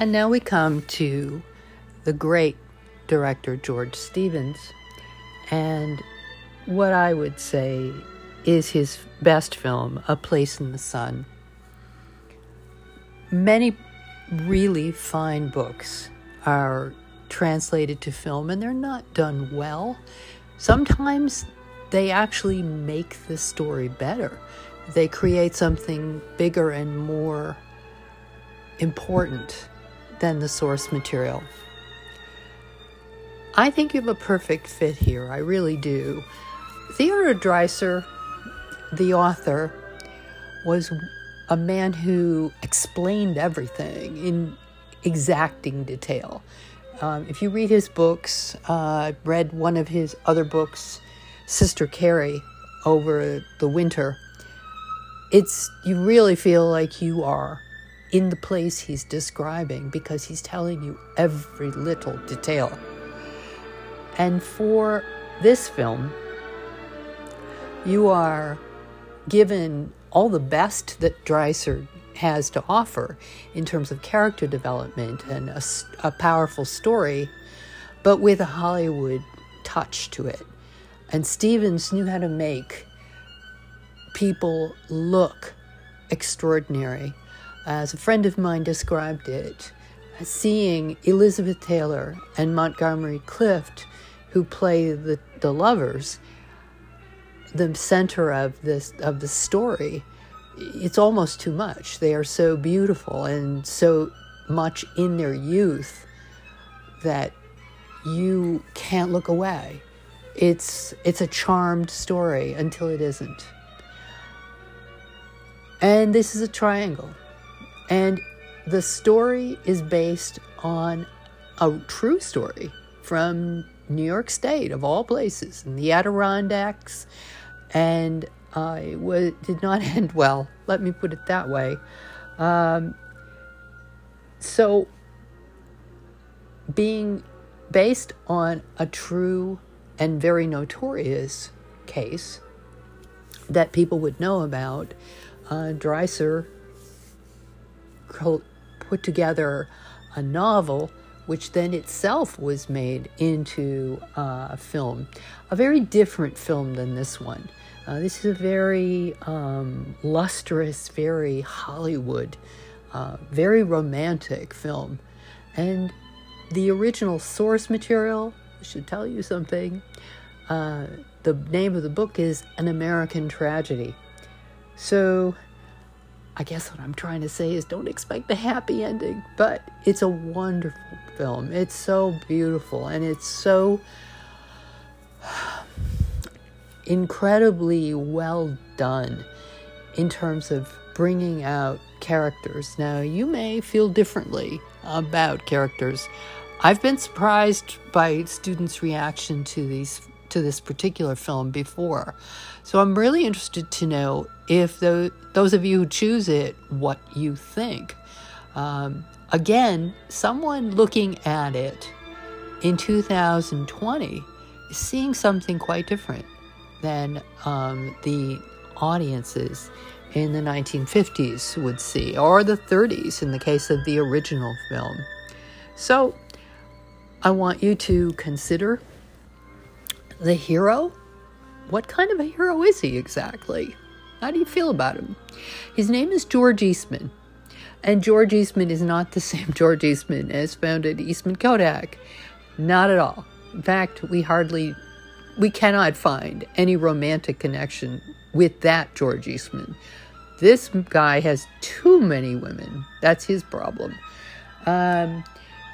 And now we come to the great director George Stevens and what I would say is his best film, A Place in the Sun. Many really fine books are translated to film and they're not done well. Sometimes they actually make the story better. They create something bigger and more important than the source material. I think you have a perfect fit here. I really do. Theodore Dreiser, the author, was a man who explained everything in exacting detail. Um, if you read his books, uh, read one of his other books, Sister Carrie, over the winter. It's you really feel like you are in the place he's describing because he's telling you every little detail. And for this film, you are given all the best that Dreiser has to offer in terms of character development and a, a, powerful story, but with a Hollywood touch to it. And Stevens knew how to make people look extraordinary. As a friend of mine described it, seeing Elizabeth Taylor and Montgomery Clift, who play the, the lovers, the center of this of the story, it's almost too much. They are so beautiful and so much in their youth that you can't look away. It's it's a charmed story until it isn't. And this is a triangle. And the story is based on a true story from New York State, of all places, in the Adirondacks, and uh, it did not end well. Let me put it that way. Um, so, being based on a true and very notorious case that people would know about, uh, Dreiser put together a novel which then itself was made into a film, a very different film than this one. Uh, this is a very um, lustrous, very Hollywood, uh, very romantic film. And the original source material should tell you something. Uh, the name of the book is An American Tragedy. So I guess what I'm trying to say is don't expect a happy ending, but it's a wonderful film. It's so beautiful and it's so incredibly well done in terms of bringing out characters. Now, you may feel differently about characters. I've been surprised by students' reaction to these to this particular film before. So I'm really interested to know if the, those of you who choose it, what you think. Um, again, someone looking at it in 2020 is seeing something quite different than um, the audiences in the 1950s would see, or the 30s in the case of the original film. So I want you to consider the hero. What kind of a hero is he exactly? How do you feel about him? His name is George Eastman. And George Eastman is not the same George Eastman as found at Eastman Kodak. Not at all. In fact, we hardly we cannot find any romantic connection with that George Eastman. This guy has too many women. That's his problem. Um,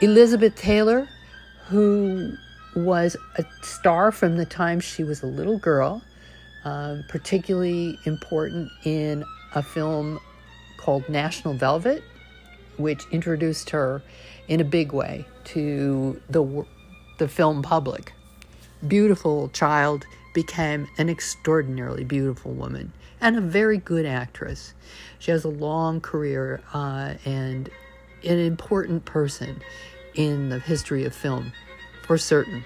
Elizabeth Taylor, who was a star from the time she was a little girl, um, particularly important in a film called National Velvet, which introduced her in a big way to the, the film public beautiful child became an extraordinarily beautiful woman and a very good actress. She has a long career uh, and an important person in the history of film, for certain.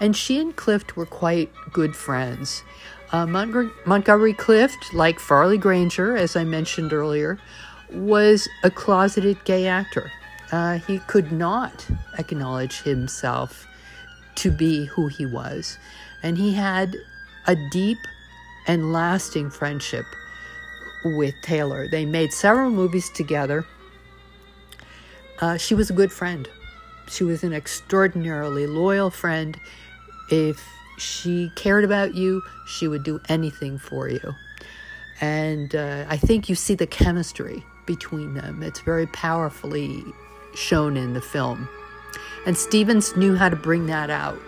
And she and Clift were quite good friends. Uh, Montgomery, Montgomery Clift, like Farley Granger, as I mentioned earlier, was a closeted gay actor uh, he could not acknowledge himself to be who he was. And he had a deep and lasting friendship with Taylor. They made several movies together. Uh, she was a good friend. She was an extraordinarily loyal friend. If she cared about you, she would do anything for you. And uh, I think you see the chemistry between them. It's very powerfully shown in the film. And Stevens knew how to bring that out.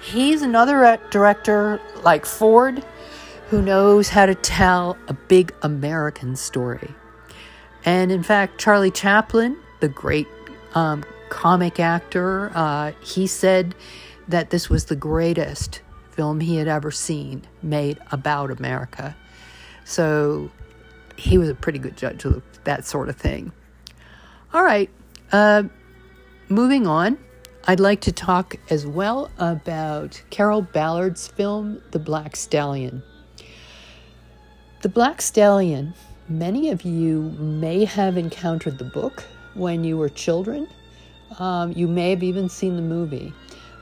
He's another director like Ford who knows how to tell a big American story. And in fact, Charlie Chaplin, the great um, comic actor, uh, he said that this was the greatest film he had ever seen made about America. So he was a pretty good judge of that sort of thing. All right, uh, moving on. I'd like to talk as well about Carroll Ballard's film, The Black Stallion. The Black Stallion, many of you may have encountered the book when you were children. Um, you may have even seen the movie.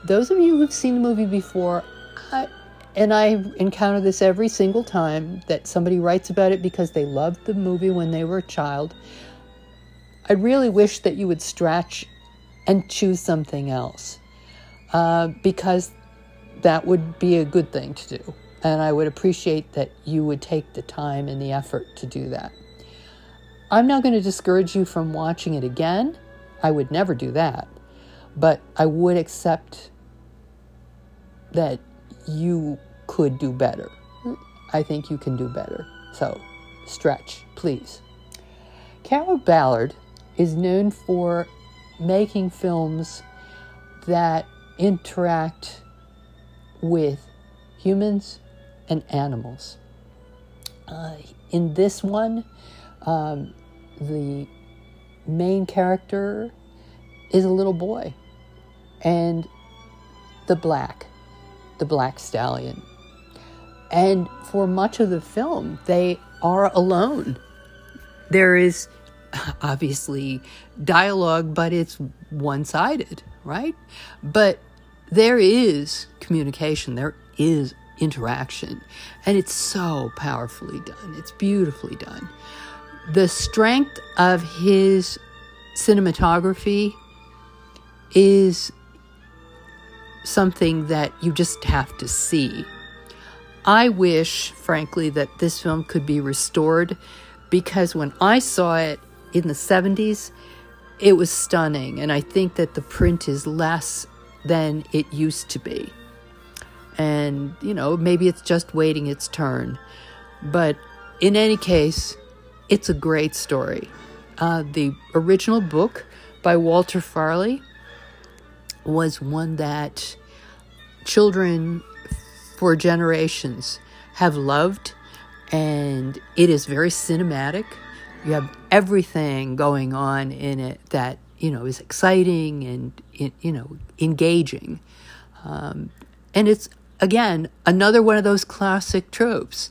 Those of you who've seen the movie before, I, and I encounter this every single time that somebody writes about it because they loved the movie when they were a child. I really wish that you would stretch and choose something else uh, because that would be a good thing to do. And I would appreciate that you would take the time and the effort to do that. I'm not going to discourage you from watching it again. I would never do that. But I would accept that you could do better. I think you can do better. So stretch, please. Carroll Ballard is known for making films that interact with humans and animals. Uh, in this one, um, the main character is a little boy, and the black, the black stallion. And for much of the film, they are alone. There is obviously dialogue, but it's one sided, right? But there is communication, there is interaction, and it's so powerfully done. It's beautifully done. The strength of his cinematography is something that you just have to see. I wish, frankly, that this film could be restored because when I saw it in the 70s, it was stunning. And I think that the print is less than it used to be. And, you know, maybe it's just waiting its turn. But in any case, it's a great story. Uh, the original book by Walter Farley was one that children for generations have loved, and it is very cinematic. You have everything going on in it that you know is exciting and you know engaging, um, and it's again another one of those classic tropes: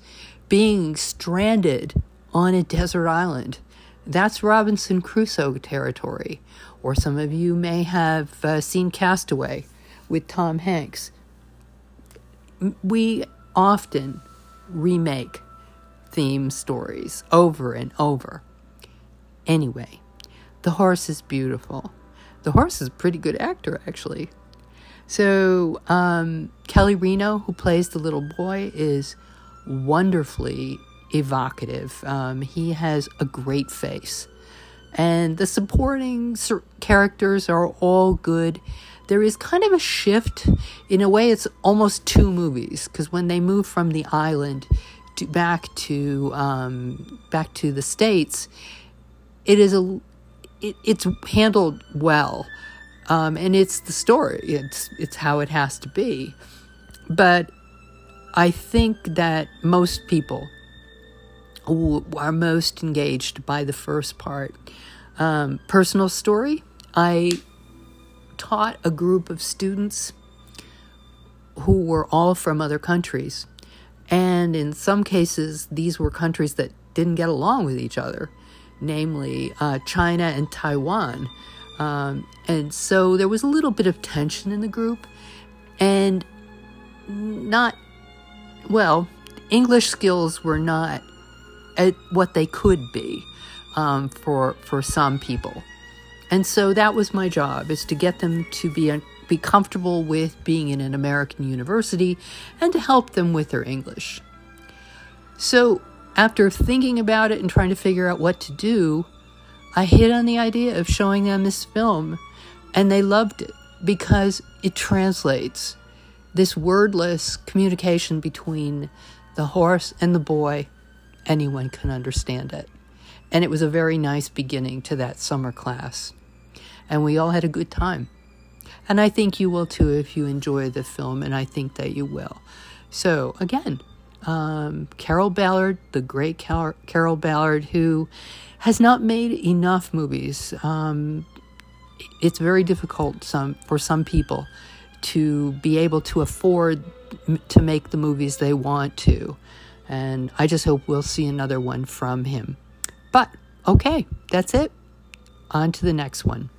being stranded on a desert island. That's Robinson Crusoe territory. Or some of you may have uh, seen Castaway with Tom Hanks. We often remake theme stories over and over. Anyway, the horse is beautiful. The horse is a pretty good actor, actually. So, um, Kelly Reno, who plays the little boy, is wonderfully evocative. Um, he has a great face. And the supporting characters are all good. There is kind of a shift. In a way, it's almost two movies because when they move from the island to back to um, back to the states, it is a it, it's handled well, um, and it's the story. It's it's how it has to be. But I think that most people are most engaged by the first part. Um, personal story I taught a group of students who were all from other countries. And in some cases, these were countries that didn't get along with each other, namely uh, China and Taiwan. Um, and so there was a little bit of tension in the group, and not, well, English skills were not at what they could be um, for for some people, and so that was my job: is to get them to be be comfortable with being in an American university, and to help them with their English. So after thinking about it and trying to figure out what to do, I hit on the idea of showing them this film, and they loved it because it translates this wordless communication between the horse and the boy. Anyone can understand it. And it was a very nice beginning to that summer class. And we all had a good time. And I think you will too if you enjoy the film, and I think that you will. So, again, um, Carroll Ballard, the great Car- Carroll Ballard, who has not made enough movies. Um, it's very difficult some for some people to be able to afford to make the movies they want to, and I just hope we'll see another one from him. But okay, that's it. On to the next one.